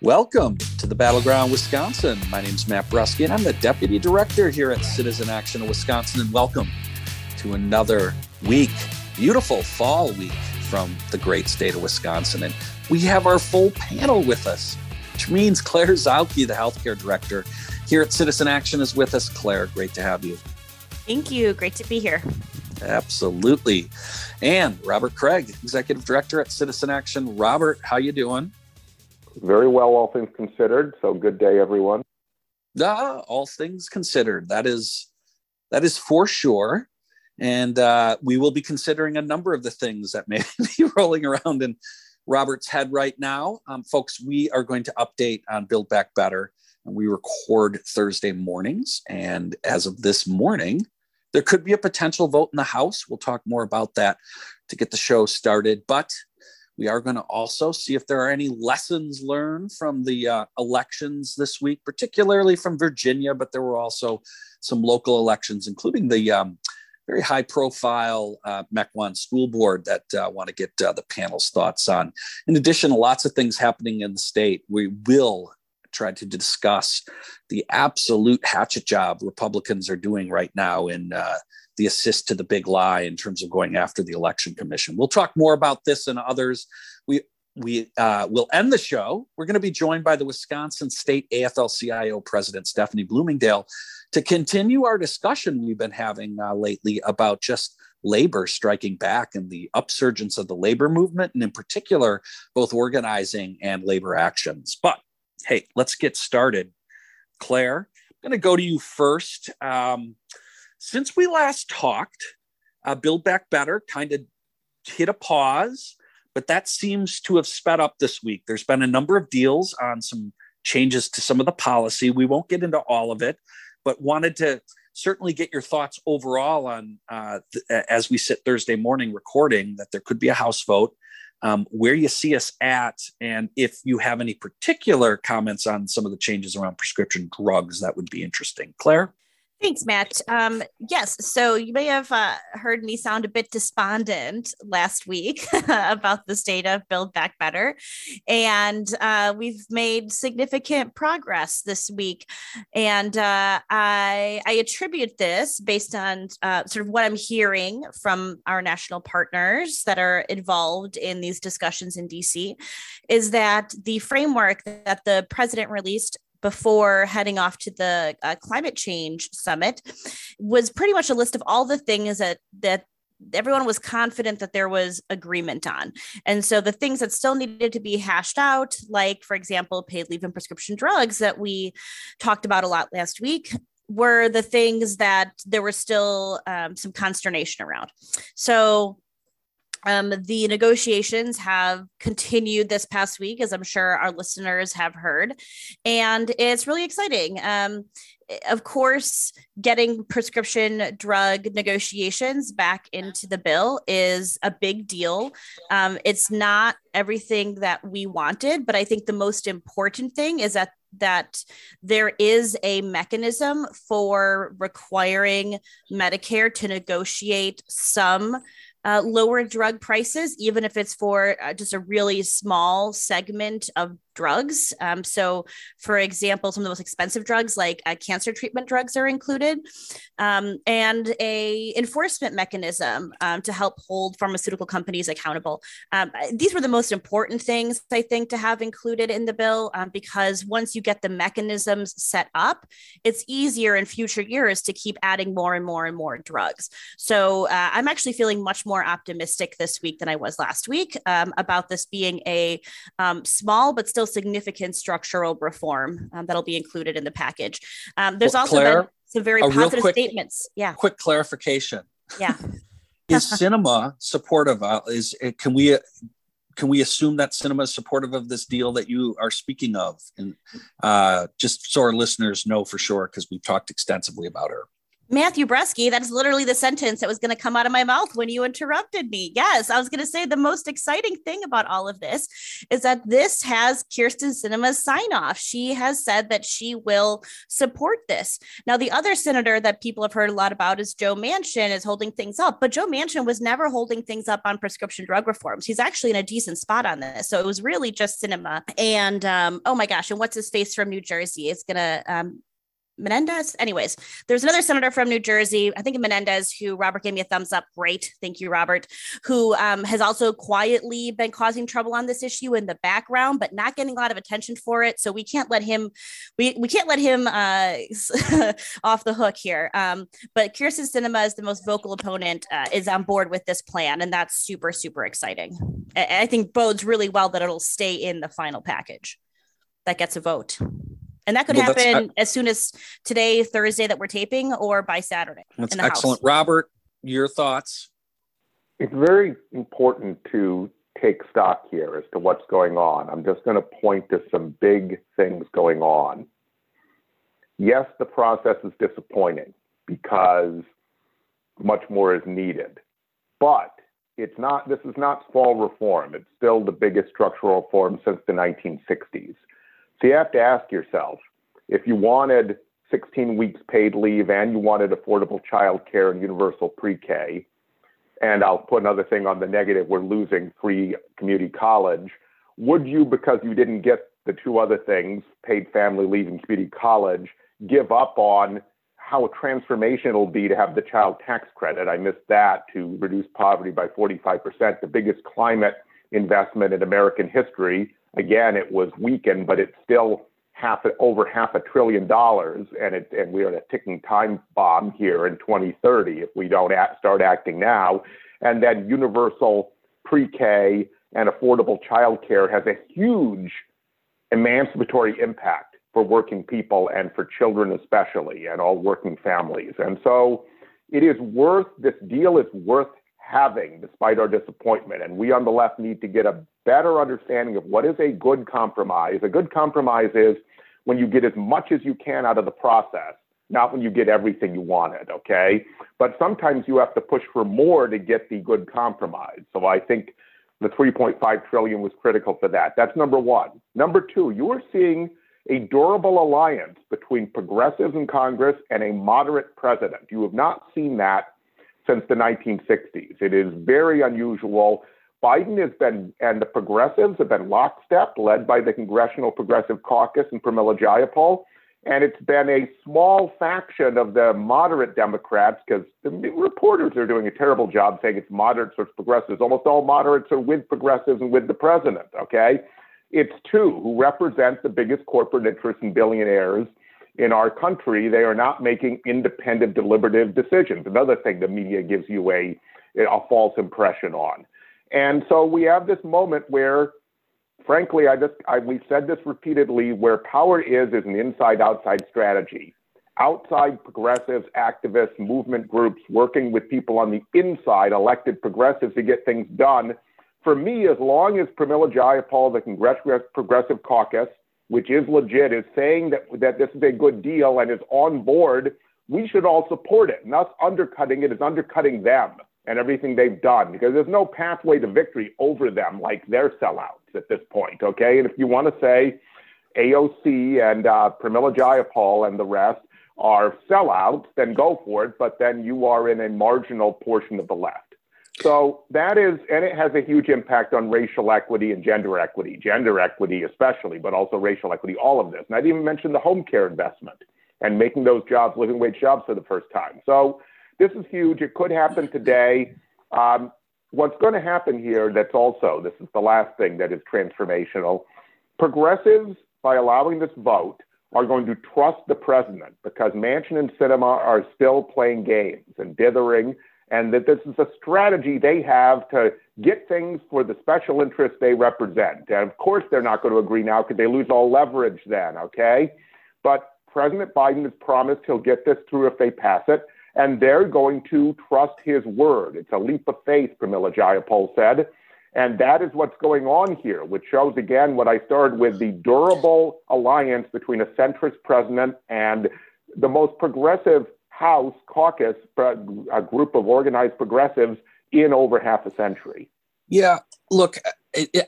Welcome to the Battleground Wisconsin. My name is Matt Brusky, and I'm the Deputy Director here at Citizen Action of Wisconsin. And welcome to another week, beautiful fall week from the great state of Wisconsin. And we have our full panel with us, which means Claire Zautke, the Healthcare Director here at Citizen Action, is with us. Claire, great to have you. Thank you. Great to be here. Absolutely. And Robert Kraig, Executive Director at Citizen Action. Robert, how you doing? Very well, all things considered. So good day, everyone. Ah, all things considered. That is that is for sure. And uh, we will be considering a number of the things that may be rolling around in Robert's head right now. Um, folks, we are going to update on Build Back Better. And we record Thursday mornings. And as of this morning, there could be a potential vote in the House. We'll talk more about that to get the show started. But we are going to also see if there are any lessons learned from the uh, elections this week, particularly from Virginia, but there were also some local elections, including the um, very high profile uh, Mequon school board that I uh, want to get uh, the panel's thoughts on. In addition, lots of things happening in the state. We will try to discuss the absolute hatchet job Republicans are doing right now in uh, the assist to the big lie in terms of going after the election commission. We'll talk more about this and others. We we uh, will end the show. We're going to be joined by the Wisconsin State AFL-CIO President Stephanie Bloomingdale to continue our discussion we've been having uh, lately about just labor striking back and the upsurgence of the labor movement, and in particular, both organizing and labor actions. But hey, let's get started. Claire, I'm going to go to you first. Um, since we last talked, uh, Build Back Better kind of hit a pause, but that seems to have sped up this week. There's been a number of deals on some changes to some of the policy. We won't get into all of it, but wanted to certainly get your thoughts overall on uh, th- as we sit Thursday morning recording that there could be a House vote. Um, where you see us at, and if you have any particular comments on some of the changes around prescription drugs, that would be interesting. Claire? Thanks, Matt. Um, yes, so you may have uh, heard me sound a bit despondent last week about the state of Build Back Better. And uh, we've made significant progress this week. And uh, I, I, attribute this based on uh, sort of what I'm hearing from our national partners that are involved in these discussions in DC is that the framework that the president released before heading off to the uh, climate change summit was pretty much a list of all the things that that everyone was confident that there was agreement on. And so the things that still needed to be hashed out, like, for example, paid leave and prescription drugs that we talked about a lot last week, were the things that there was still um, some consternation around. So um, the negotiations have continued this past week, as I'm sure our listeners have heard, and it's really exciting. Um, of course, getting prescription drug negotiations back into the bill is a big deal. Um, it's not everything that we wanted, but I think the most important thing is that that there is a mechanism for requiring Medicare to negotiate some uh, lower drug prices, even if it's for uh, just a really small segment of drugs. Um, so, for example, some of the most expensive drugs, like uh, cancer treatment drugs, are included, um, and a enforcement mechanism um, to help hold pharmaceutical companies accountable. Um, these were the most important things I think to have included in the bill um, because once you get the mechanisms set up, it's easier in future years to keep adding more and more and more drugs. So, uh, I'm actually feeling much more optimistic this week than I was last week um, about this being a small but still significant structural reform um, that'll be included in the package. Um, there's well, also Claire, been some very positive quick, statements. Yeah. Quick clarification. Yeah. is Sinema supportive? Uh, is can we can we assume that Sinema is supportive of this deal that you are speaking of? And uh, just so our listeners know for sure, because we've talked extensively about her. Matthew Brusky, that's literally the sentence that was going to come out of my mouth when you interrupted me. Yes, I was going to say the most exciting thing about all of this is that this has Kyrsten Sinema's sign off. She has said that she will support this. Now, the other senator that people have heard a lot about is Joe Manchin is holding things up, but Joe Manchin was never holding things up on prescription drug reforms. He's actually in a decent spot on this. So it was really just Sinema. And um, oh my gosh, and what's his face from New Jersey is going to um, Menendez. Anyways, there's another senator from New Jersey, I think Menendez, who Robert gave me a thumbs up. Great. Thank you, Robert, who um, has also quietly been causing trouble on this issue in the background, but not getting a lot of attention for it. So we can't let him, we, we can't let him uh, off the hook here. Um, but Kyrsten Sinema is the most vocal opponent, uh, is on board with this plan. And that's super, super exciting. I, I think bodes really well that it'll stay in the final package that gets a vote. And that could well, happen as soon as today, Thursday, that we're taping, or by Saturday. That's excellent. House. Robert, your thoughts? It's very important to take stock here as to what's going on. I'm just going to point to some big things going on. Yes, the process is disappointing because much more is needed. But it's not this is not small reform. It's still the biggest structural reform since the 1960s. So you have to ask yourself if you wanted 16 weeks paid leave and you wanted affordable child care and universal pre K, and I'll put another thing on the negative we're losing free community college. Would you, because you didn't get the two other things, paid family leave and community college, give up on how transformational it'll be to have the child tax credit? I missed that to reduce poverty by 45%, the biggest climate investment in American history Again, it was weakened, but it's still half over half a trillion dollars, and it and we're a ticking time bomb here in 2030 if we don't start acting now. And then universal pre-K and affordable childcare has a huge emancipatory impact for working people and for children especially, and all working families. And so, it is worth this deal is worth having despite our disappointment. And we on the left need to get a better understanding of what is a good compromise. A good compromise is when you get as much as you can out of the process, not when you get everything you wanted, okay? But sometimes you have to push for more to get the good compromise. So I think the 3.5 trillion was critical for that. That's number one. Number two, you are seeing a durable alliance between progressives in Congress and a moderate president. You have not seen that since the 1960s. It is very unusual. Biden has been, and the progressives have been lockstep, led by the Congressional Progressive Caucus and Pramila Jayapal. And it's been a small faction of the moderate Democrats because the reporters are doing a terrible job saying it's moderates versus progressives. Almost all moderates are with progressives and with the president, okay? It's two who represent the biggest corporate interests and billionaires in our country, they are not making independent, deliberative decisions. Another thing the media gives you a, a false impression on. And so we have this moment where, frankly, I just I, we've said this repeatedly, where power is is an inside-outside strategy. Outside progressives, activists, movement groups working with people on the inside, elected progressives to get things done. For me, as long as Pramila Jayapal, the Congressional Progressive Caucus, which is legit, is saying that, that this is a good deal and is on board, we should all support it. And us undercutting it is undercutting them and everything they've done because there's no pathway to victory over them like their sellouts at this point. Okay. And if you want to say AOC and uh, Pramila Jayapal and the rest are sellouts, then go for it. But then you are in a marginal portion of the left. So that is, and it has a huge impact on racial equity and gender equity, gender equity especially, but also racial equity, all of this. And I didn't even mention the home care investment and making those jobs living wage jobs for the first time. So this is huge. It could happen today. Um, what's going to happen here that's also, this is the last thing that is transformational. Progressives, by allowing this vote, are going to trust the president because Manchin and Sinema are still playing games and dithering and that this is a strategy they have to get things for the special interests they represent. And of course, they're not going to agree now because they lose all leverage then, okay? But President Biden has promised he'll get this through if they pass it, and they're going to trust his word. It's a leap of faith, Pramila Jayapal said. And that is what's going on here, which shows again what I started with the durable alliance between a centrist president and the most progressive House caucus, a group of organized progressives in over half a century. Yeah, look,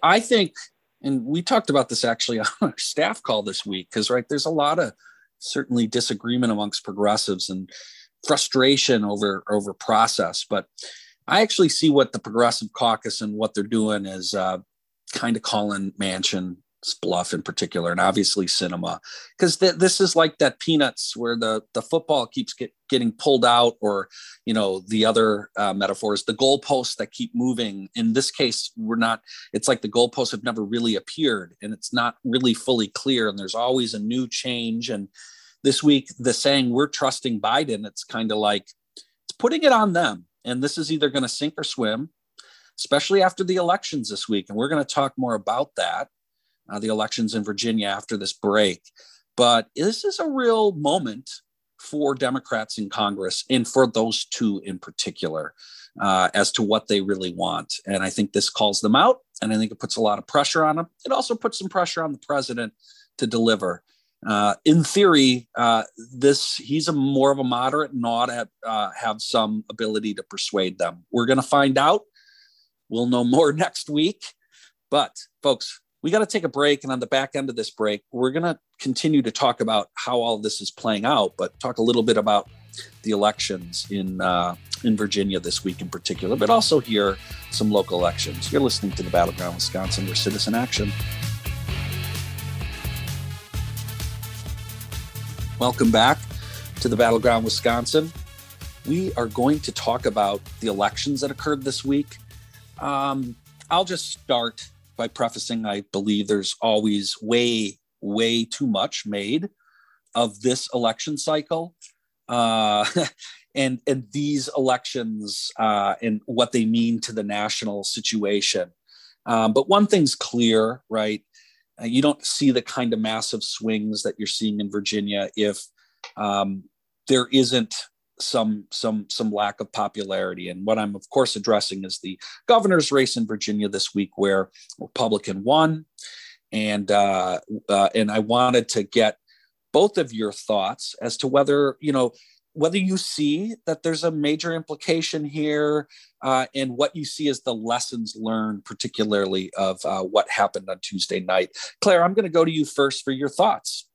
I think, and we talked about this actually on our staff call this week, because right, there's a lot of certainly disagreement amongst progressives and frustration over over process, but I actually see what the Progressive Caucus and what they're doing is uh, kind of calling Manchin bluff in particular, and obviously Sinema, because th- this is like that peanuts where the the football keeps get, getting pulled out, or you know the other uh, metaphors, the goalposts that keep moving. In this case, we're not. It's like the goalposts have never really appeared, and it's not really fully clear, and there's always a new change. And this week, the saying "we're trusting Biden," it's kind of like it's putting it on them and this is either going to sink or swim, especially after the elections this week. And we're going to talk more about that, uh, the elections in Virginia after this break. But this is a real moment for Democrats in Congress and for those two in particular uh, as to what they really want. And I think this calls them out. And I think it puts a lot of pressure on them. It also puts some pressure on the president to deliver uh, in theory, uh, this he's a more of a moderate and ought to have, uh, have some ability to persuade them. We're going to find out. We'll know more next week. But folks, we got to take a break, and on the back end of this break, we're going to continue to talk about how all this is playing out, but talk a little bit about the elections in uh, in Virginia this week in particular, but also here some local elections. You're listening to the Battleground Wisconsin, where Citizen Action Welcome back to the Battleground Wisconsin. We are going to talk about the elections that occurred this week. Um, I'll just start by prefacing I believe there's always way, way too much made of this election cycle. Uh, and and these elections uh, and what they mean to the national situation. Um, but one thing's clear, right? Uh, you don't see the kind of massive swings that you're seeing in Virginia if um, there isn't some some some lack of popularity. And what I'm of course addressing is the governor's race in Virginia this week, where Republican won, and uh, uh, and I wanted to get both of your thoughts as to whether you know whether you see that there's a major implication here uh, and what you see as the lessons learned, particularly of uh, what happened on Tuesday night. Claire, I'm going to go to you first for your thoughts.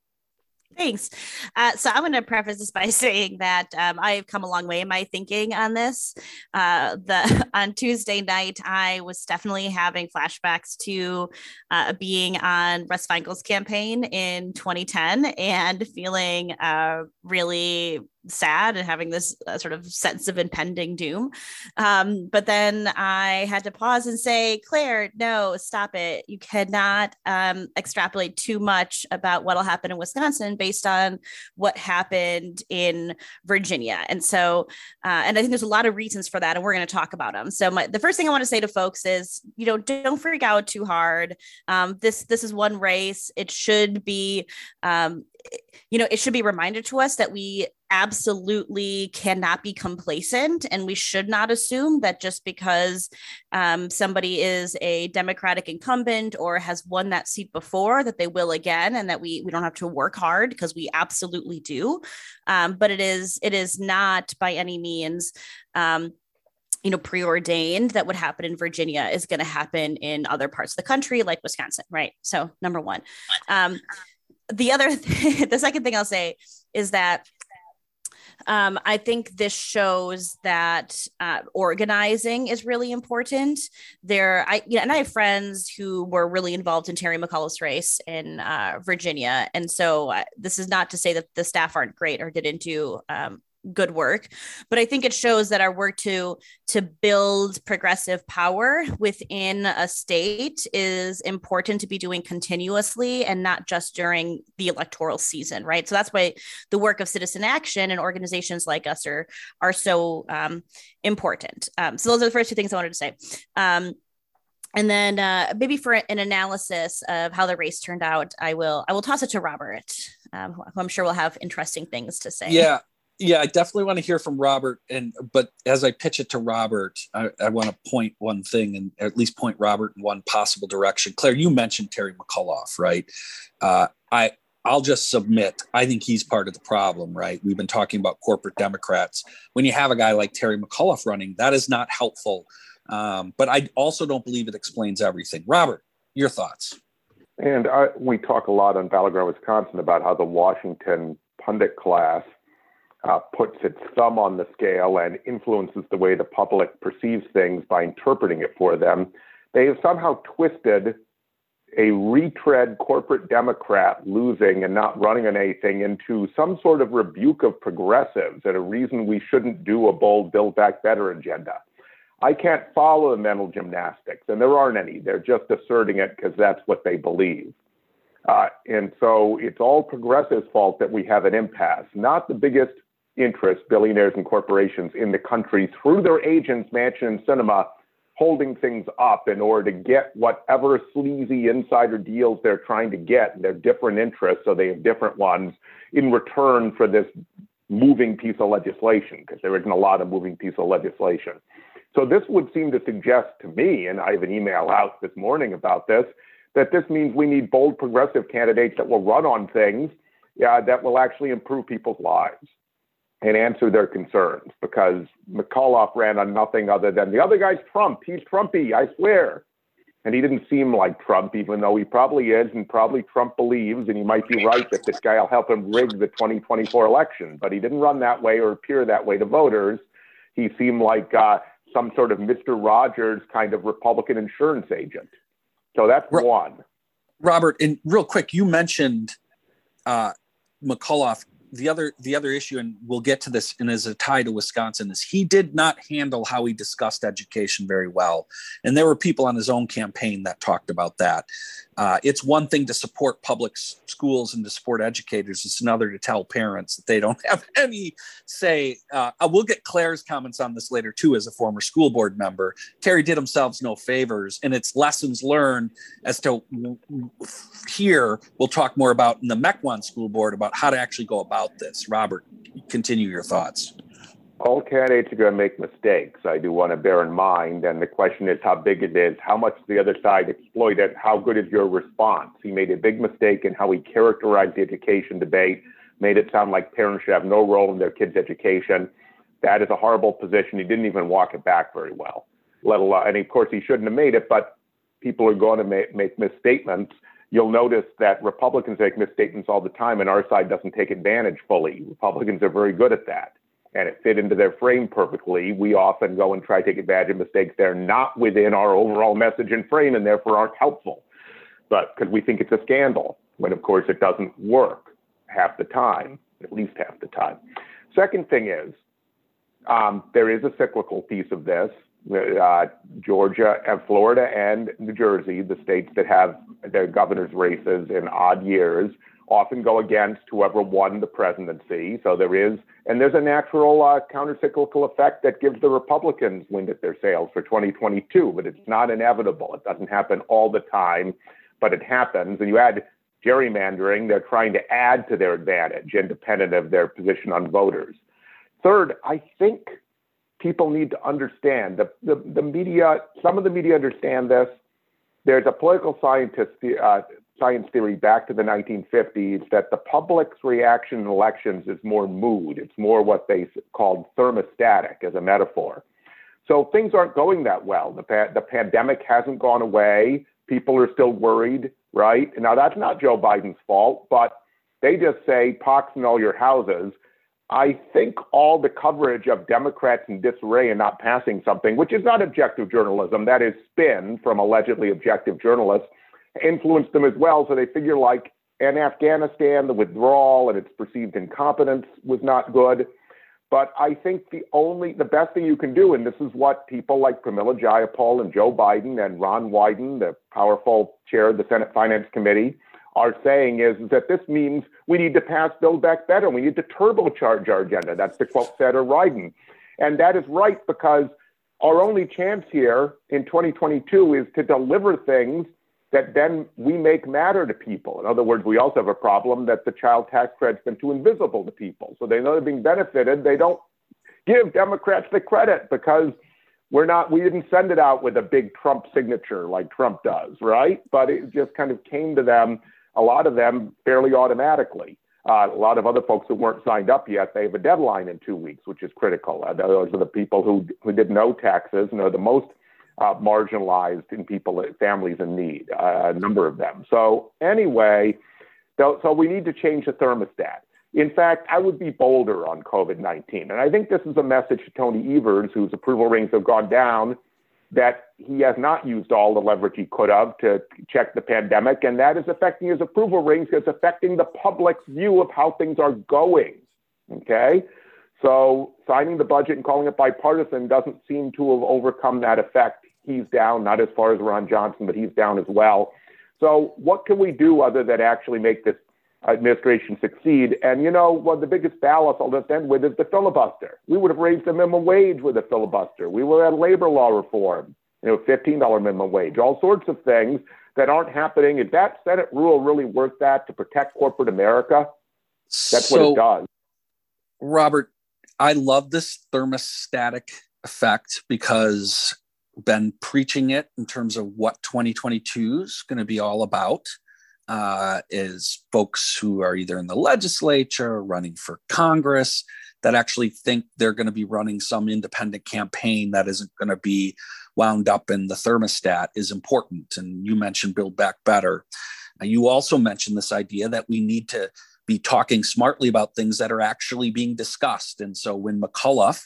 Thanks. Uh, so I'm going to preface this by saying that um, I've come a long way in my thinking on this. Uh, the on Tuesday night, I was definitely having flashbacks to uh, being on Russ Feingold's campaign in 2010 and feeling uh, really sad and having this uh, sort of sense of impending doom. Um, but then I had to pause and say, Claire, no, stop it. You cannot um, extrapolate too much about what'll happen in Wisconsin based on what happened in Virginia. And so, uh, and I think there's a lot of reasons for that, and we're going to talk about them. So, my, the first thing I want to say to folks is, you know, don't freak out too hard. Um, this this is one race. It should be um, you know, it should be reminded to us that we absolutely cannot be complacent and we should not assume that just because um, somebody is a democratic incumbent or has won that seat before that they will again and that we we don't have to work hard because we absolutely do. Um, but it is it is not by any means um, you know preordained that would happen in virginia is going to happen in other parts of the country like wisconsin right? So number one. Um, the other th- the second thing i'll say is that um, I think this shows that uh, organizing is really important. There, I you know, and I have friends who were really involved in Terry McAuliffe's race in uh, Virginia, and so uh, this is not to say that the staff aren't great or didn't do um, good work. But i think it shows that our work to to build progressive power within a state is important to be doing continuously and not just during the electoral season right? So that's why the work of citizen action and organizations like us are are so um, important. Um, so those are the first two things i wanted to say. Um, and then uh, maybe for an analysis of how the race turned out, I will I will toss it to Robert, um, who I'm sure will have interesting things to say. Yeah, yeah, I definitely want to hear from Robert. And but as I pitch it to Robert, I, I want to point one thing and at least point Robert in one possible direction. Claire, you mentioned Terry McAuliffe, right? Uh, I I'll just submit. I think he's part of the problem, right? We've been talking about corporate Democrats. When you have a guy like Terry McAuliffe running, that is not helpful. Um, but I also don't believe it explains everything. Robert, your thoughts? And I, we talk a lot on Battleground Wisconsin about how the Washington pundit class uh, puts its thumb on the scale and influences the way the public perceives things by interpreting it for them. They have somehow twisted a retread corporate Democrat losing and not running on anything into some sort of rebuke of progressives and a reason we shouldn't do a bold Build Back Better agenda. I can't follow the mental gymnastics, and there aren't any. They're just asserting it because that's what they believe. Uh, and so it's all progressives' fault that we have an impasse, not the biggest interest, billionaires and corporations in the country through their agents, Manchin and Sinema, holding things up in order to get whatever sleazy insider deals they're trying to get. They're different interests, so they have different ones in return for this moving piece of legislation, because there isn't a lot of moving piece of legislation. So this would seem to suggest to me, and I have an email out this morning about this, that this means we need bold progressive candidates that will run on things that will actually improve people's lives and answer their concerns because McAuliffe ran on nothing other than the other guy's Trump. He's Trumpy, I swear. And he didn't seem like Trump, even though he probably is, and probably Trump believes, and he might be right that this guy will help him rig the 2024 election. But he didn't run that way or appear that way to voters. He seemed like uh, some sort of Mr. Rogers kind of Republican insurance agent. So that's Ro- one. Robert, and real quick, you mentioned uh, McAuliffe the other the other issue, and we'll get to this, and as a tie to Wisconsin, is he did not handle how he discussed education very well, and there were people on his own campaign that talked about that. Uh, it's one thing to support public schools and to support educators. It's another to tell parents that they don't have any say. Uh, we'll get Claire's comments on this later too, as a former school board member. Terry did themselves no favors, and it's lessons learned as to here. We'll talk more about in the Mequon School Board about how to actually go about this. Robert, continue your thoughts all candidates are going to make mistakes. I do want to bear in mind. And the question is how big it is, how much the other side exploit it, how good is your response? He made a big mistake in how he characterized the education debate, made it sound like parents should have no role in their kids' education. That is a horrible position. He didn't even walk it back very well, let alone, and of course, he shouldn't have made it, but people are going to make, make misstatements. You'll notice that Republicans make misstatements all the time, and our side doesn't take advantage fully. Republicans are very good at that and it fit into their frame perfectly, we often go and try to take advantage of mistakes that are not within our overall message and frame and therefore aren't helpful. But because we think it's a scandal, when of course it doesn't work half the time, at least half the time. Second thing is, um, there is a cyclical piece of this. Uh, Georgia and Florida and New Jersey, the states that have their governor's races in odd years, often go against whoever won the presidency. So there is, and there's a natural uh, countercyclical effect that gives the Republicans wind at their sails for 2022, but it's not inevitable. It doesn't happen all the time, but it happens. And you add gerrymandering, they're trying to add to their advantage, independent of their position on voters. Third, I think people need to understand the, the, the media, some of the media understand this. There's a political scientist, uh, science theory back to the 1950s that the public's reaction in elections is more mood. It's more what they called thermostatic as a metaphor. So things aren't going that well. The, pa- the pandemic hasn't gone away. People are still worried, right? Now, that's not Joe Biden's fault, but they just say, pox in all your houses. I think all the coverage of Democrats in disarray and not passing something, which is not objective journalism, that is spin from allegedly objective journalists, influenced them as well. So they figure like in Afghanistan, the withdrawal and its perceived incompetence was not good. But I think the only, the best thing you can do, and this is what people like Pramila Jayapal and Joe Biden and Ron Wyden, the powerful chair of the Senate Finance Committee, are saying is, is that this means we need to pass Build Back Better. We need to turbocharge our agenda. That's the quote Senator Wyden. And that is right because our only chance here in 2022 is to deliver things that then we make matter to people. In other words, we also have a problem that the child tax credit's been too invisible to people. So they know they're being benefited. They don't give Democrats the credit because we're not, we didn't send it out with a big Trump signature like Trump does, right? But it just kind of came to them a lot of them fairly automatically. Uh, a lot of other folks who weren't signed up yet, they have a deadline in two weeks, which is critical. Uh, those are the people who, who did no taxes and are the most uh, marginalized in people, families in need, uh, a number of them. So anyway, so, so we need to change the thermostat. In fact, I would be bolder on COVID 19. And I think this is a message to Tony Evers, whose approval ratings have gone down, that he has not used all the leverage he could have to check the pandemic. And that is affecting his approval ratings, it's affecting the public's view of how things are going. Okay? So signing the budget and calling it bipartisan doesn't seem to have overcome that effect. He's down, not as far as Ron Johnson, but he's down as well. So what can we do other than actually make this administration succeed. And you know, one of the biggest ballast I'll just end with is the filibuster. We would have raised the minimum wage with a filibuster. We would have had labor law reform, you know, $15 minimum wage, all sorts of things that aren't happening. Is that Senate rule really worth that to protect corporate America? That's so, what it does. Robert, I love this thermostatic effect because been preaching it in terms of what 2022 is going to be all about uh, is folks who are either in the legislature, running for Congress, that actually think they're going to be running some independent campaign that isn't going to be wound up in the thermostat is important. And you mentioned Build Back Better. you also mentioned this idea that we need to be talking smartly about things that are actually being discussed. And so when McAuliffe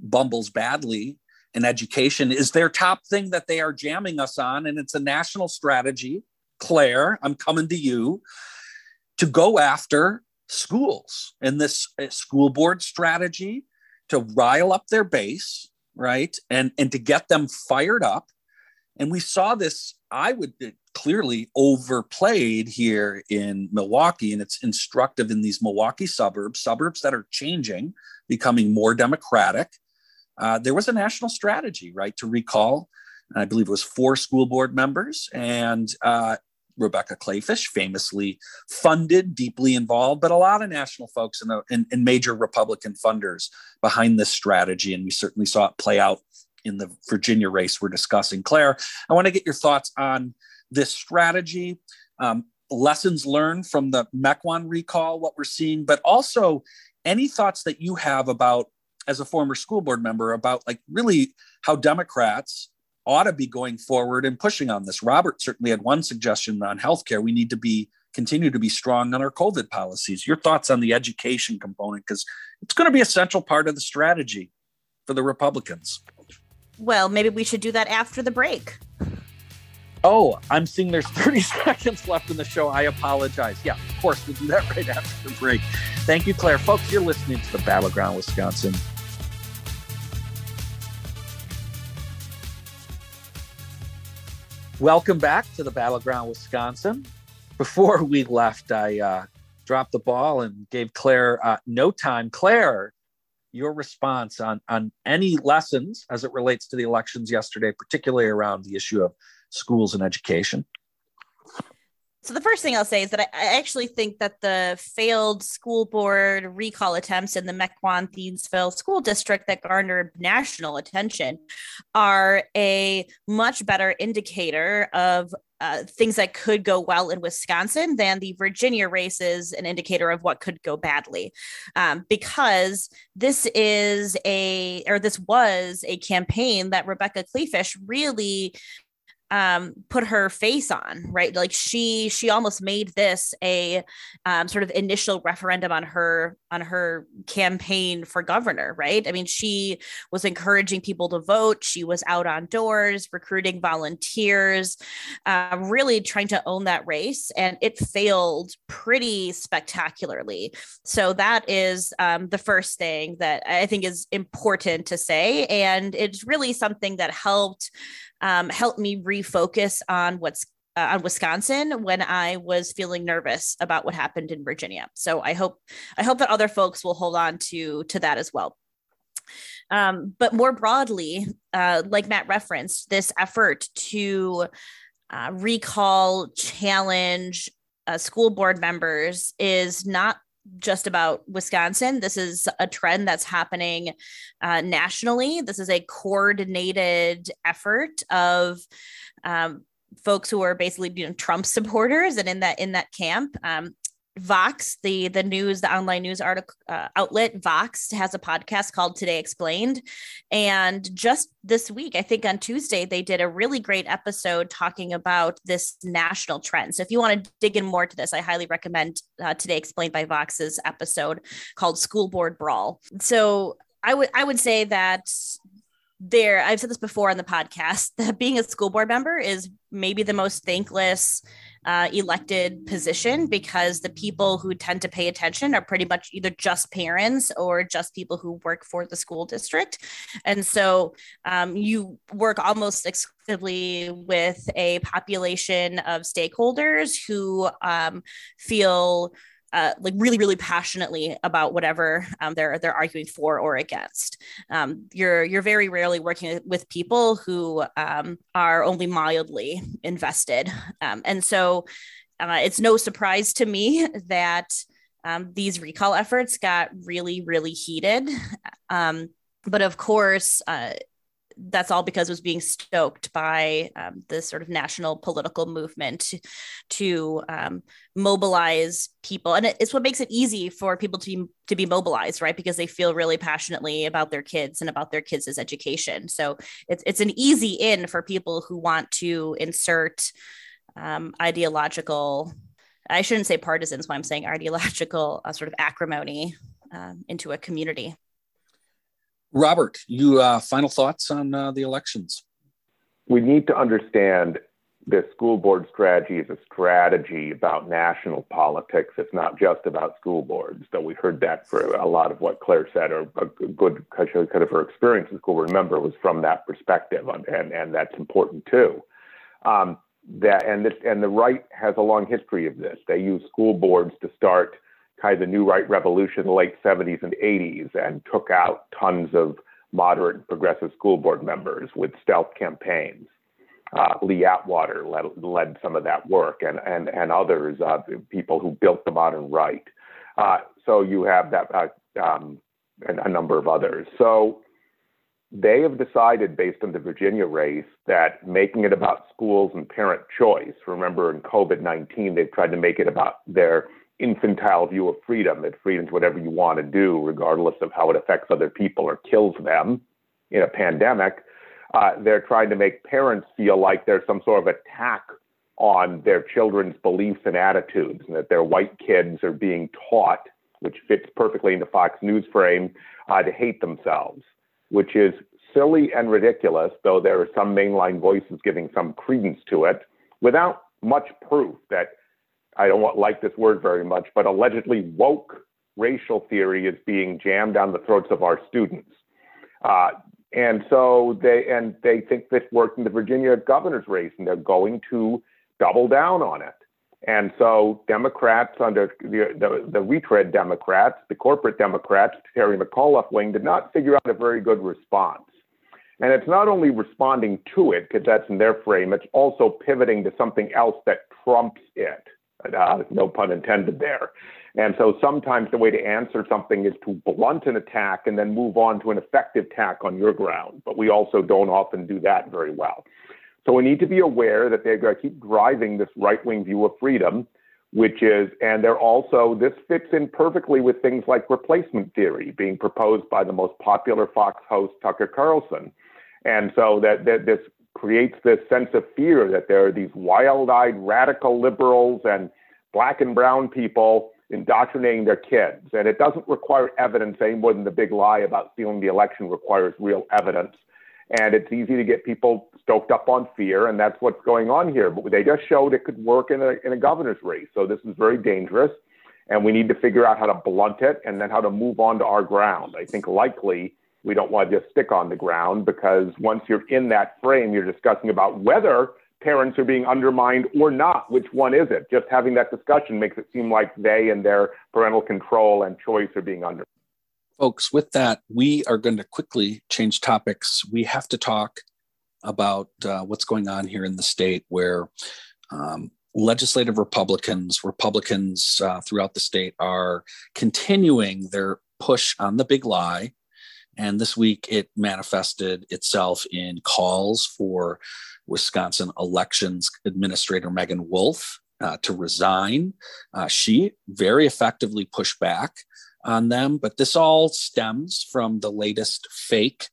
bumbles badly in education is their top thing that they are jamming us on, and it's a national strategy Claire, I'm coming to you to go after schools and this uh, school board strategy to rile up their base, right? And and to get them fired up. And we saw this, I would uh, clearly overplayed here in Milwaukee, and it's instructive in these Milwaukee suburbs, suburbs that are changing, becoming more democratic. Uh, there was a national strategy, right, to recall I believe it was four school board members, and uh, Rebecca Kleefisch, famously funded, deeply involved, but a lot of national folks and, and major Republican funders behind this strategy. And we certainly saw it play out in the Virginia race we're discussing. Claire, I want to get your thoughts on this strategy, um, lessons learned from the Mequon recall, what we're seeing, but also any thoughts that you have about, as a former school board member, about like really how Democrats ought to be going forward and pushing on this. Robert certainly had one suggestion on healthcare. We need to be continue to be strong on our COVID policies. Your thoughts on the education component, because it's going to be a central part of the strategy for the Republicans. Well, maybe we should do that after the break. Oh, I'm seeing there's 30 seconds left in the show. I apologize. Yeah, of course, we'll do that right after the break. Thank you, Claire. Folks, you're listening to the Battleground Wisconsin Welcome back to the Battleground Wisconsin. Before we left, I uh, dropped the ball and gave Claire uh, no time. Claire, your response on, on any lessons as it relates to the elections yesterday, particularly around the issue of schools and education? So the first thing I'll say is that I, I, actually think that the failed school board recall attempts in the Mequon Thiensville School District that garnered national attention are a much better indicator of uh, things that could go well in Wisconsin than the Virginia race is an indicator of what could go badly. Um, because this is a, or this was a campaign that Rebecca Kleefisch really um put her face on right? Like she she almost made this a um, sort of initial referendum on her on her campaign for governor right? I mean she was encouraging people to vote. She was out on doors recruiting volunteers uh, really trying to own that race and it failed pretty spectacularly. So that is um, the first thing that i think is important to say and it's really something that helped um, helped me refocus on what's uh, on Wisconsin when I was feeling nervous about what happened in Virginia. So I hope I hope that other folks will hold on to to that as well. Um, but more broadly, uh, like Matt referenced, this effort to uh, recall, challenge uh, school board members is not just about Wisconsin. This is a trend that's happening uh, nationally. This is a coordinated effort of um, folks who are basically you know Trump supporters and in that in that camp. Um, Vox, the the news, the online news article uh, outlet, Vox has a podcast called Today Explained, and just this week, I think on Tuesday, they did a really great episode talking about this national trend. So if you want to dig in more to this, I highly recommend uh, Today Explained by Vox's episode called School Board Brawl. So I would I would say that there I've said this before on the podcast that being a school board member is maybe the most thankless uh, elected position because the people who tend to pay attention are pretty much either just parents or just people who work for the school district. And so um, you work almost exclusively with a population of stakeholders who um, feel uh, like really, really passionately about whatever um, they're they're arguing for or against. Um, you're you're very rarely working with people who um, are only mildly invested, um, and so uh, it's no surprise to me that um, these recall efforts got really, really heated. Um, but of course, uh, that's all because it was being stoked by um, the sort of national political movement to, to um, mobilize people. And it's what makes it easy for people to be to be mobilized right? Because they feel really passionately about their kids and about their kids' education. So it's, it's an easy in for people who want to insert um, ideological i shouldn't say partisans why i'm saying ideological uh, sort of acrimony um, into a community Robert, you uh, final thoughts on uh, the elections? We need to understand the school board strategy is a strategy about national politics. It's not just about school boards, though we heard that for a lot of what Claire said, or a good kind of her experience as school board member was from that perspective, and, and that's important too. Um, that and this, and the right has a long history of this. They use school boards to start kind of the new right revolution in the late 70s and 80s and took out tons of moderate and progressive school board members with stealth campaigns. Uh, Lee Atwater led, led, some of that work and, and, and others, uh, people who built the modern right. Uh, so you have that, uh, um, and a number of others. So they have decided, based on the Virginia race, that making it about schools and parent choice. Remember, in COVID 19, they've tried to make it about their infantile view of freedom that freedom's whatever you want to do, regardless of how it affects other people or kills them in a pandemic. Uh, they're trying to make parents feel like there's some sort of attack on their children's beliefs and attitudes, and that their white kids are being taught, which fits perfectly into Fox News frame, uh, to hate themselves, which is silly and ridiculous, though there are some mainline voices giving some credence to it, without much proof that I don't like this word very much, but allegedly woke racial theory is being jammed down the throats of our students. Uh, and so they and they think this worked in the Virginia governor's race, and they're going to double down on it. And so Democrats under the, the, the retread Democrats, the corporate Democrats, Terry McAuliffe wing, did not figure out a very good response. And it's not only responding to it, because that's in their frame, it's also pivoting to something else that trumps it. Uh, no pun intended there. And so sometimes the way to answer something is to blunt an attack and then move on to an effective attack on your ground. But we also don't often do that very well. So we need to be aware that they're going to keep driving this right wing view of freedom, which is, and they're also, this fits in perfectly with things like replacement theory being proposed by the most popular Fox host, Tucker Carlson. And so that, that this creates this sense of fear that there are these wild eyed radical liberals and black and brown people indoctrinating their kids. And it doesn't require evidence any more than the big lie about stealing the election requires real evidence. And it's easy to get people stoked up on fear, and that's what's going on here. But they just showed it could work in a, in a governor's race. So this is very dangerous, and we need to figure out how to blunt it and then how to move on to our ground. I think likely we don't want to just stick on the ground because once you're in that frame, you're discussing about whether parents are being undermined or not. Which one is it? Just having that discussion makes it seem like they and their parental control and choice are being undermined. Folks, with that, we are going to quickly change topics. We have to talk about uh, what's going on here in the state where um, legislative Republicans, Republicans uh, throughout the state are continuing their push on the big lie And this week it manifested itself in calls for Wisconsin elections administrator Meagan Wolfe uh, to resign. Uh, she very effectively pushed back on them, but this all stems from the latest fake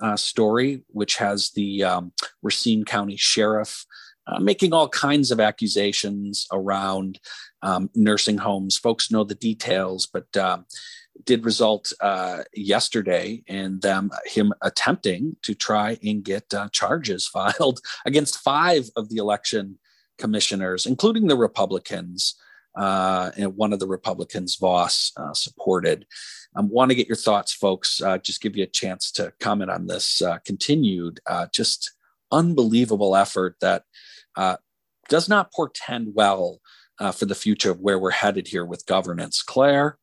uh, story, which has the um, Racine County Sheriff uh, making all kinds of accusations around um, nursing homes. Folks know the details, but uh, did result uh, yesterday in them him attempting to try and get uh, charges filed against five of the election commissioners, including the Republicans. Uh, and one of the Republicans, Vos, uh, supported. I um, want to get your thoughts, folks. Uh, just give you a chance to comment on this uh, continued, just unbelievable effort that does not portend well for the future of where we're headed here with governance. Claire?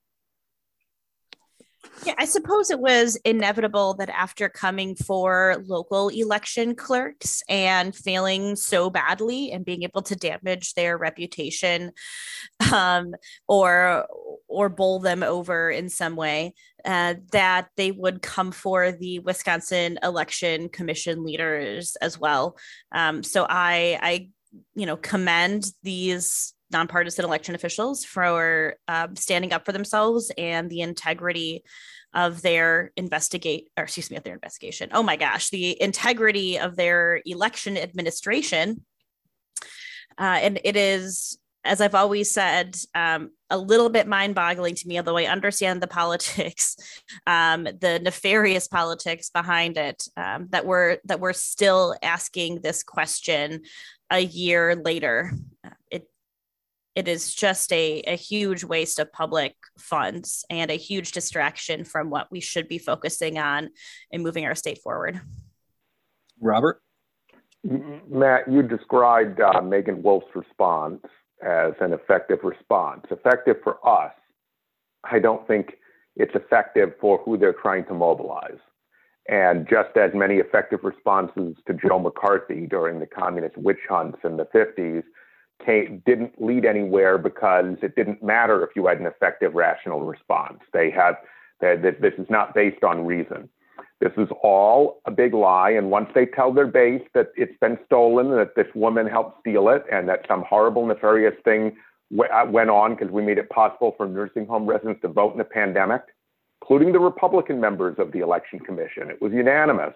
Yeah, I suppose it was inevitable that after coming for local election clerks and failing so badly and being able to damage their reputation um, or or bowl them over in some way, uh, that they would come for the Wisconsin Election Commission leaders as well. Um, so I, I, you know, commend these nonpartisan election officials for uh, standing up for themselves and the integrity of their investigate or excuse me of their investigation. Oh my gosh the integrity of their election administration. Uh, and it is as i've always said um, a little bit mind-boggling to me although i understand the politics um, the nefarious politics behind it um, that we're that we're still asking this question a year later. It it is just a, a huge waste of public funds and a huge distraction from what we should be focusing on in moving our state forward. Robert? Matt, you described uh, Meagan Wolfe's response as an effective response. Effective for us. I don't think it's effective for who they're trying to mobilize. And just as many effective responses to Joe McCarthy during the communist witch hunts in the 50s came, didn't lead anywhere because it didn't matter if you had an effective rational response. They have that this is not based on reason. This is all a big lie. And once they tell their base that it's been stolen, that this woman helped steal it, and that some horrible, nefarious thing uh, went on because we made it possible for nursing home residents to vote in a pandemic, including the Republican members of the election commission, it was unanimous.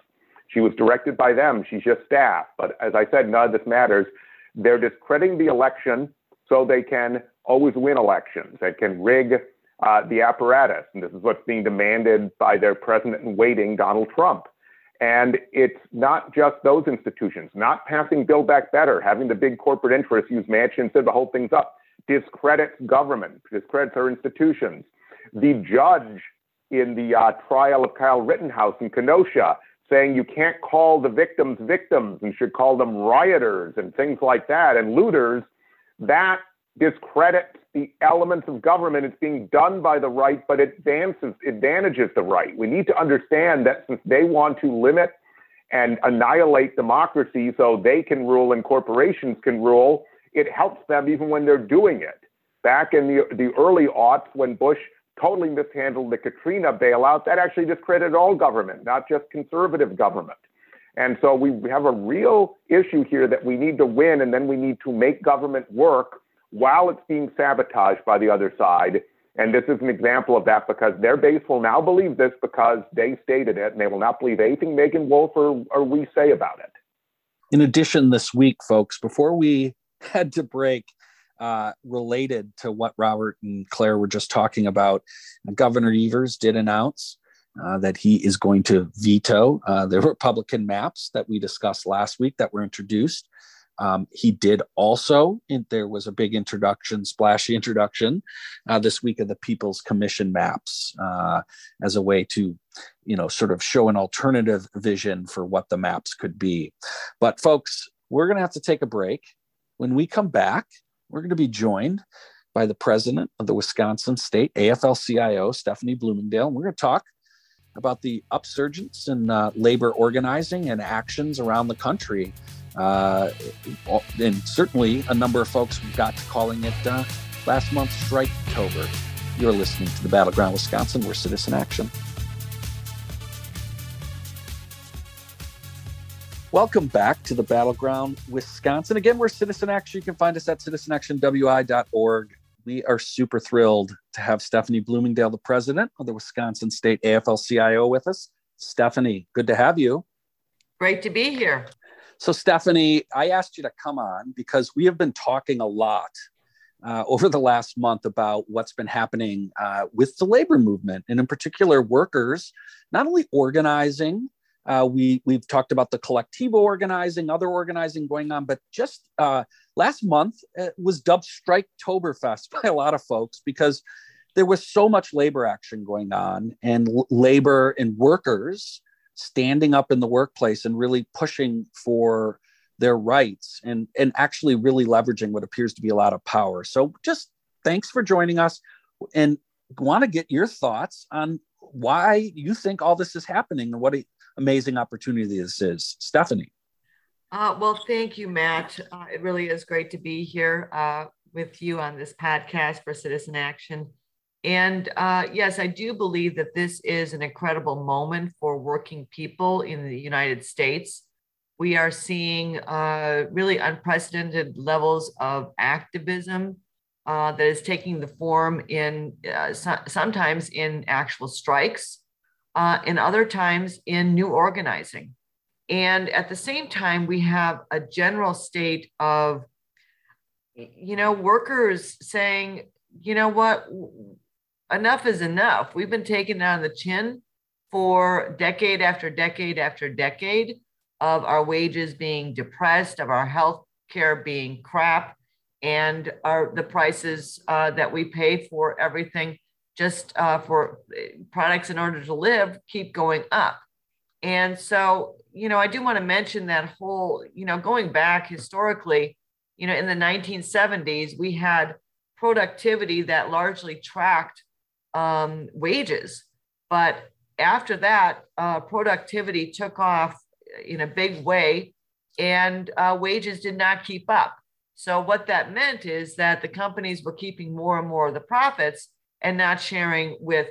She was directed by them. She's just staff. But as I said, none of this matters they're discrediting the election so they can always win elections. They can rig uh, the apparatus. And this is what's being demanded by their president in waiting, Donald Trump. And it's not just those institutions, not passing Build Back Better, having the big corporate interests use Manchin to hold things up, discredits government, discredits our institutions. The judge in the uh, trial of Kyle Rittenhouse in Kenosha saying you can't call the victims victims and should call them rioters and things like that and looters, that discredits the elements of government. It's being done by the right, but it advances, advantages the right. We need to understand that since they want to limit and annihilate democracy so they can rule and corporations can rule, it helps them even when they're doing it. Back in the, the early aughts, when Bush totally mishandled the Katrina bailout, that actually discredited all government, not just conservative government. And so we have a real issue here that we need to win, and then we need to make government work while it's being sabotaged by the other side. And this is an example of that because their base will now believe this because they stated it, and they will not believe anything Meagan Wolfe or, or we say about it. In addition, this week, folks, before we had to break, uh, related to what Robert and Claire were just talking about. Governor Evers did announce uh, that he is going to veto uh, the Republican maps that we discussed last week that were introduced. Um, he did also, there was a big introduction, splashy introduction uh, this week of the People's Commission maps uh, as a way to, you know, sort of show an alternative vision for what the maps could be. But folks, we're going to have to take a break. When we come back, we're going to be joined by the president of the Wisconsin State AFL CIO, Stephanie Bloomingdale. We're going to talk about the upsurgence in uh, labor organizing and actions around the country. Uh, and certainly a number of folks got to calling it uh, last month's Strike October. You're listening to the Battleground Wisconsin, where citizen action. Welcome back to the Battleground, Wisconsin. Again, we're Citizen Action. You can find us at citizenactionwi.org. We are super thrilled to have Stephanie Bloomingdale, the president of the Wisconsin State AFL CIO, with us. Stephanie, good to have you. Great to be here. So, Stephanie, I asked you to come on because we have been talking a lot uh, over the last month about what's been happening uh, with the labor movement, and in particular, workers not only organizing uh, we we've talked about the Colectivo organizing, other organizing going on, but just uh, last month it was dubbed Strike Toberfest by a lot of folks because there was so much labor action going on and labor and workers standing up in the workplace and really pushing for their rights and and actually really leveraging what appears to be a lot of power. So just thanks for joining us and want to get your thoughts on why you think all this is happening and what it, amazing opportunity this is. Stephanie. Uh, well, thank you, Matt. Uh, it really is great to be here uh, with you on this podcast for Citizen Action. And uh, yes, I do believe that this is an incredible moment for working people in the United States. We are seeing uh, really unprecedented levels of activism uh, that is taking the form in so- sometimes in actual strikes uh, and other times in new organizing. And at the same time, we have a general state of, you know, workers saying, you know what, enough is enough. We've been taken on the chin for decade after decade after decade of our wages being depressed, of our health care being crap, and our the prices uh, that we pay for everything just uh, for eh, products in order to live keep going up. And so, you know, I do want to mention that whole, you know, going back historically, you know, in the 1970s, we had productivity that largely tracked um, wages. But after that, uh, productivity took off in a big way and uh, wages did not keep up. So, what that meant is that the companies were keeping more and more of the profits and not sharing with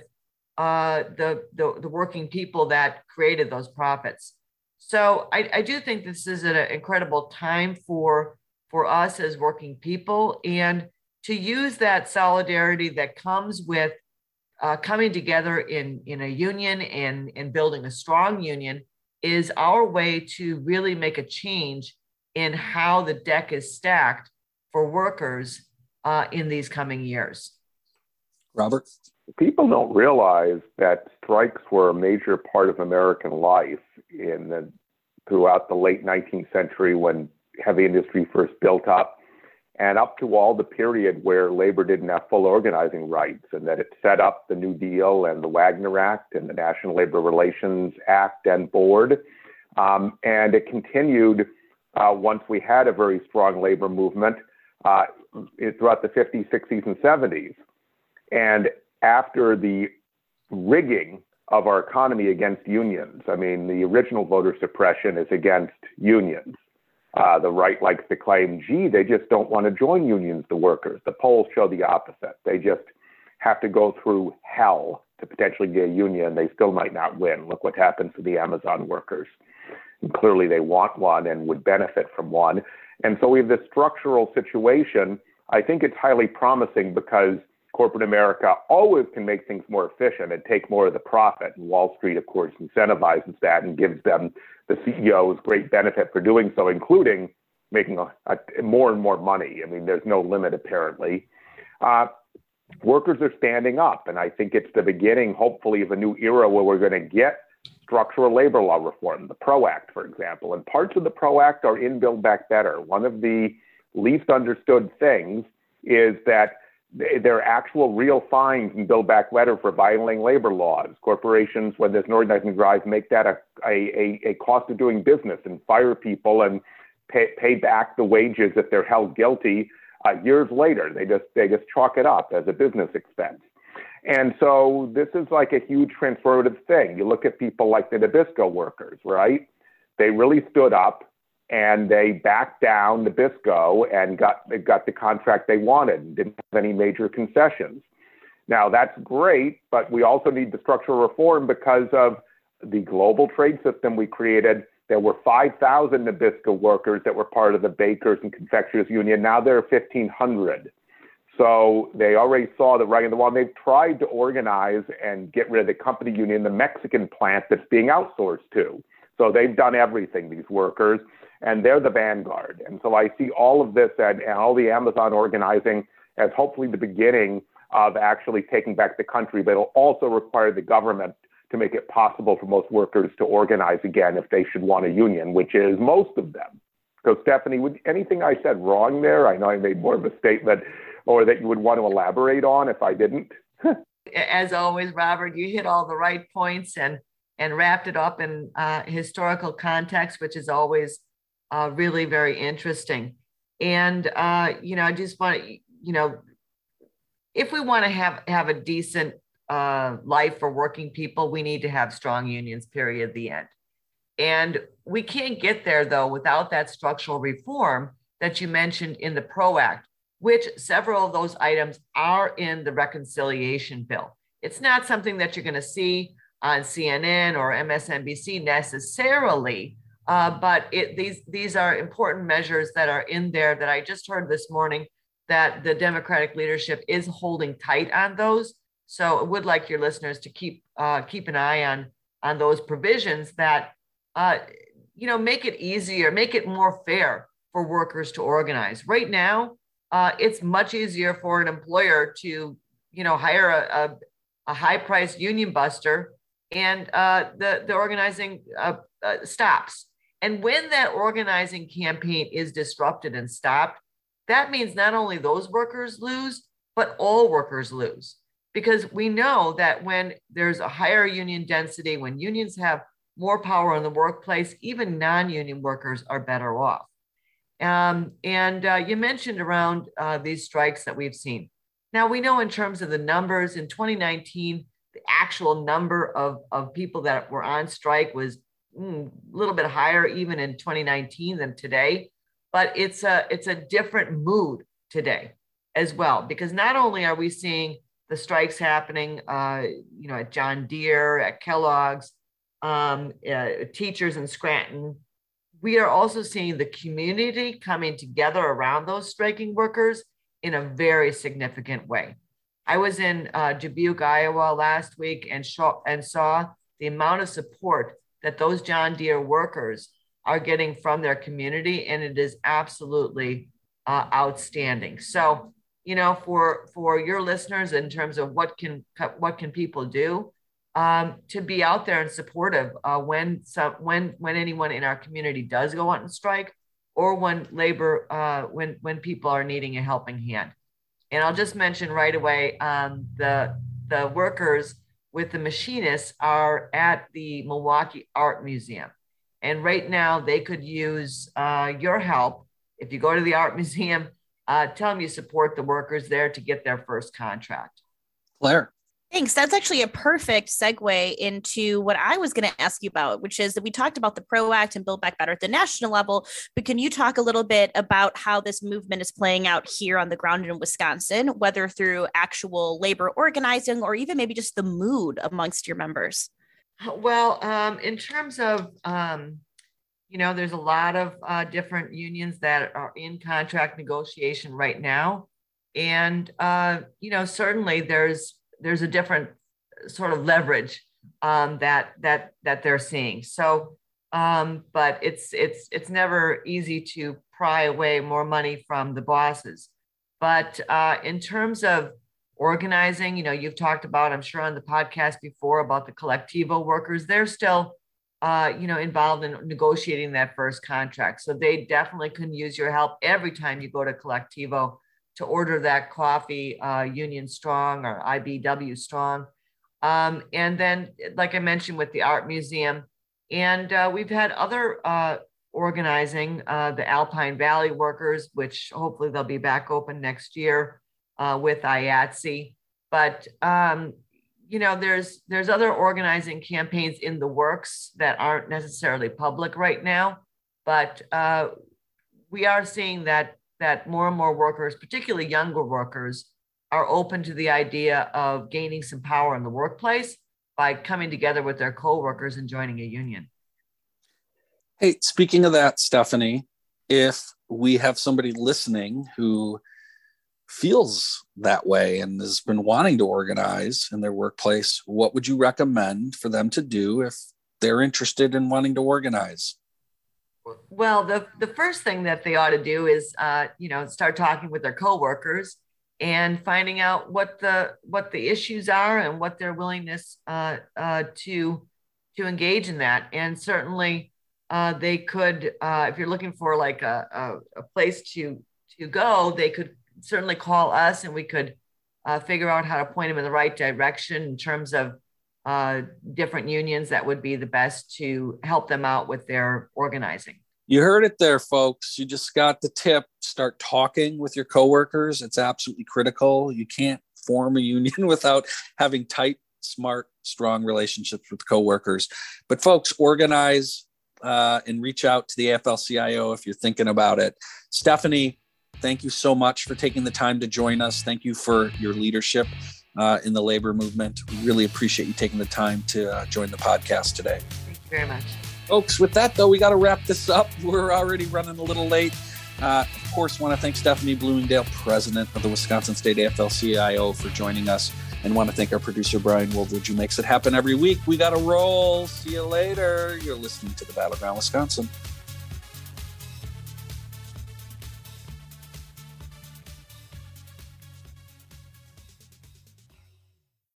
uh, the, the, the working people that created those profits. So I, I do think this is an incredible time for for us as working people and to use that solidarity that comes with uh, coming together in, in a union and, and building a strong union is our way to really make a change in how the deck is stacked for workers uh, in these coming years. Robert? People don't realize that strikes were a major part of American life in the, throughout the late 19th century when heavy industry first built up, and up to all the period where labor didn't have full organizing rights, and that it set up the New Deal and the Wagner Act and the National Labor Relations Act and Board. Um, and it continued uh, once we had a very strong labor movement uh, throughout the 50s, 60s, and 70s. And after the rigging of our economy against unions, I mean, the original voter suppression is against unions. Uh, the right likes to claim, gee, they just don't want to join unions, the workers. The polls show the opposite. They just have to go through hell to potentially get a union. They still might not win. Look what happened to the Amazon workers. And clearly, they want one and would benefit from one. And so we have this structural situation. I think it's highly promising because corporate America always can make things more efficient and take more of the profit. And Wall Street, of course, incentivizes that and gives them the CEOs great benefit for doing so, including making a, a, more and more money. I mean, there's no limit apparently. Uh, workers are standing up, and I think it's the beginning, hopefully, of a new era where we're going to get structural labor law reform, the PRO Act, for example. And parts of the PRO Act are in Build Back Better. One of the least understood things is that there are actual real fines and Build Back Better for violating labor laws. Corporations, when there's an organizing drive, make that a, a, a cost of doing business and fire people and pay, pay back the wages if they're held guilty uh, years later. They just, they just chalk it up as a business expense. And so this is like a huge transformative thing. You look at people like the Nabisco workers, right? They really stood up and they backed down Nabisco and got got the contract they wanted and didn't have any major concessions. Now that's great, but we also need the structural reform because of the global trade system we created there were 5,000 Nabisco workers that were part of the bakers and confectioners union. Now there are 1,500. So they already saw the writing on the wall. They've tried to organize and get rid of the company union, the Mexican plant that's being outsourced to. So they've done everything, these workers, and they're the vanguard. And so I see all of this and, and all the Amazon organizing as hopefully the beginning of actually taking back the country, but it'll also require the government to make it possible for most workers to organize again if they should want a union, which is most of them. So, Stephanie, would anything I said wrong there? I know I made more of a statement, or that you would want to elaborate on if I didn't. As always, Robert, you hit all the right points and and wrapped it up in uh, historical context, which is always uh, really very interesting. And uh, you know, I just want to, you know, if we want to have have a decent uh, life for working people, we need to have strong unions, period, the end. And we can't get there, though, without that structural reform that you mentioned in the PRO Act, which several of those items are in the reconciliation bill. It's not something that you're going to see on CNN or MSNBC necessarily, uh, but it, these, these are important measures that are in there that I just heard this morning that the Democratic leadership is holding tight on those. So I would like your listeners to keep uh, keep an eye on on those provisions that uh, you know make it easier, make it more fair for workers to organize. Right now, uh, it's much easier for an employer to you know hire a, a, a high priced union buster, and uh, the the organizing uh, uh, stops. And when that organizing campaign is disrupted and stopped, that means not only those workers lose, but all workers lose because we know that when there's a higher union density, when unions have more power in the workplace, even non-union workers are better off. Um, and uh, you mentioned around uh, these strikes that we've seen. Now we know in terms of the numbers in 2019, the actual number of, of people that were on strike was mm, a little bit higher even in 2019 than today. But it's a it's a different mood today as well because not only are we seeing the strikes happening, uh, you know, at John Deere, at Kellogg's, um, uh, teachers in Scranton. We are also seeing the community coming together around those striking workers in a very significant way. I was in uh, Dubuque, Iowa last week and, and saw the amount of support that those John Deere workers are getting from their community, and it is absolutely uh, outstanding. So you know, for for your listeners in terms of what can what can people do um, to be out there and supportive uh, when some when when anyone in our community does go out and strike, or when labor uh, when when people are needing a helping hand. And I'll just mention right away um, the the workers with the machinists are at the Milwaukee Art Museum, and right now they could use uh, your help if you go to the art museum uh, tell them you support the workers there to get their first contract. Claire. Thanks. That's actually a perfect segue into what I was going to ask you about, which is that we talked about the PRO Act and Build Back Better at the national level. But can you talk a little bit about how this movement is playing out here on the ground in Wisconsin, whether through actual labor organizing or even maybe just the mood amongst your members? Well, um, in terms of um, you know, there's a lot of uh, different unions that are in contract negotiation right now, and uh, you know, certainly there's there's a different sort of leverage um, that that that they're seeing. So, um, but it's it's it's never easy to pry away more money from the bosses. But uh, in terms of organizing, you know, you've talked about, I'm sure on the podcast before about the Colectivo workers. They're still uh, you know, involved in negotiating that first contract. So they definitely can use your help every time you go to Colectivo to order that coffee, uh, Union Strong or IBEW Strong. Um, and then, like I mentioned, with the Art Museum, and uh, we've had other uh, organizing, uh, the Alpine Valley Workers, which hopefully they'll be back open next year uh, with IATSE. But um, you know there's there's other organizing campaigns in the works that aren't necessarily public right now but uh, we are seeing that that more and more workers particularly younger workers are open to the idea of gaining some power in the workplace by coming together with their co-workers and joining a union Hey, speaking of that, Stephanie, if we have somebody listening who feels that way and has been wanting to organize in their workplace, what would you recommend for them to do if they're interested in wanting to organize? Well, the, the first thing that they ought to do is, uh, you know, start talking with their coworkers and finding out what the what the issues are and what their willingness uh, uh, to to engage in that. And certainly, uh, they could, uh, if you're looking for like a, a, a place to to go, they could certainly call us and we could uh, figure out how to point them in the right direction in terms of uh, different unions that would be the best to help them out with their organizing. You heard it there, folks. You just got the tip. Start talking with your coworkers. It's absolutely critical. You can't form a union without having tight, smart, strong relationships with coworkers. But folks, organize uh, and reach out to the AFL-CIO if you're thinking about it. Stephanie, thank you so much for taking the time to join us. Thank you for your leadership uh, in the labor movement. We really appreciate you taking the time to uh, join the podcast today. Thank you very much. Folks, with that though, we got to wrap this up. We're already running a little late. Uh, of course, want to thank Stephanie Bloomingdale, president of the Wisconsin State AFL-CIO, for joining us, and want to thank our producer Brian Woldridge, who makes it happen every week. We got to roll. See you later. You're listening to the Battleground Wisconsin.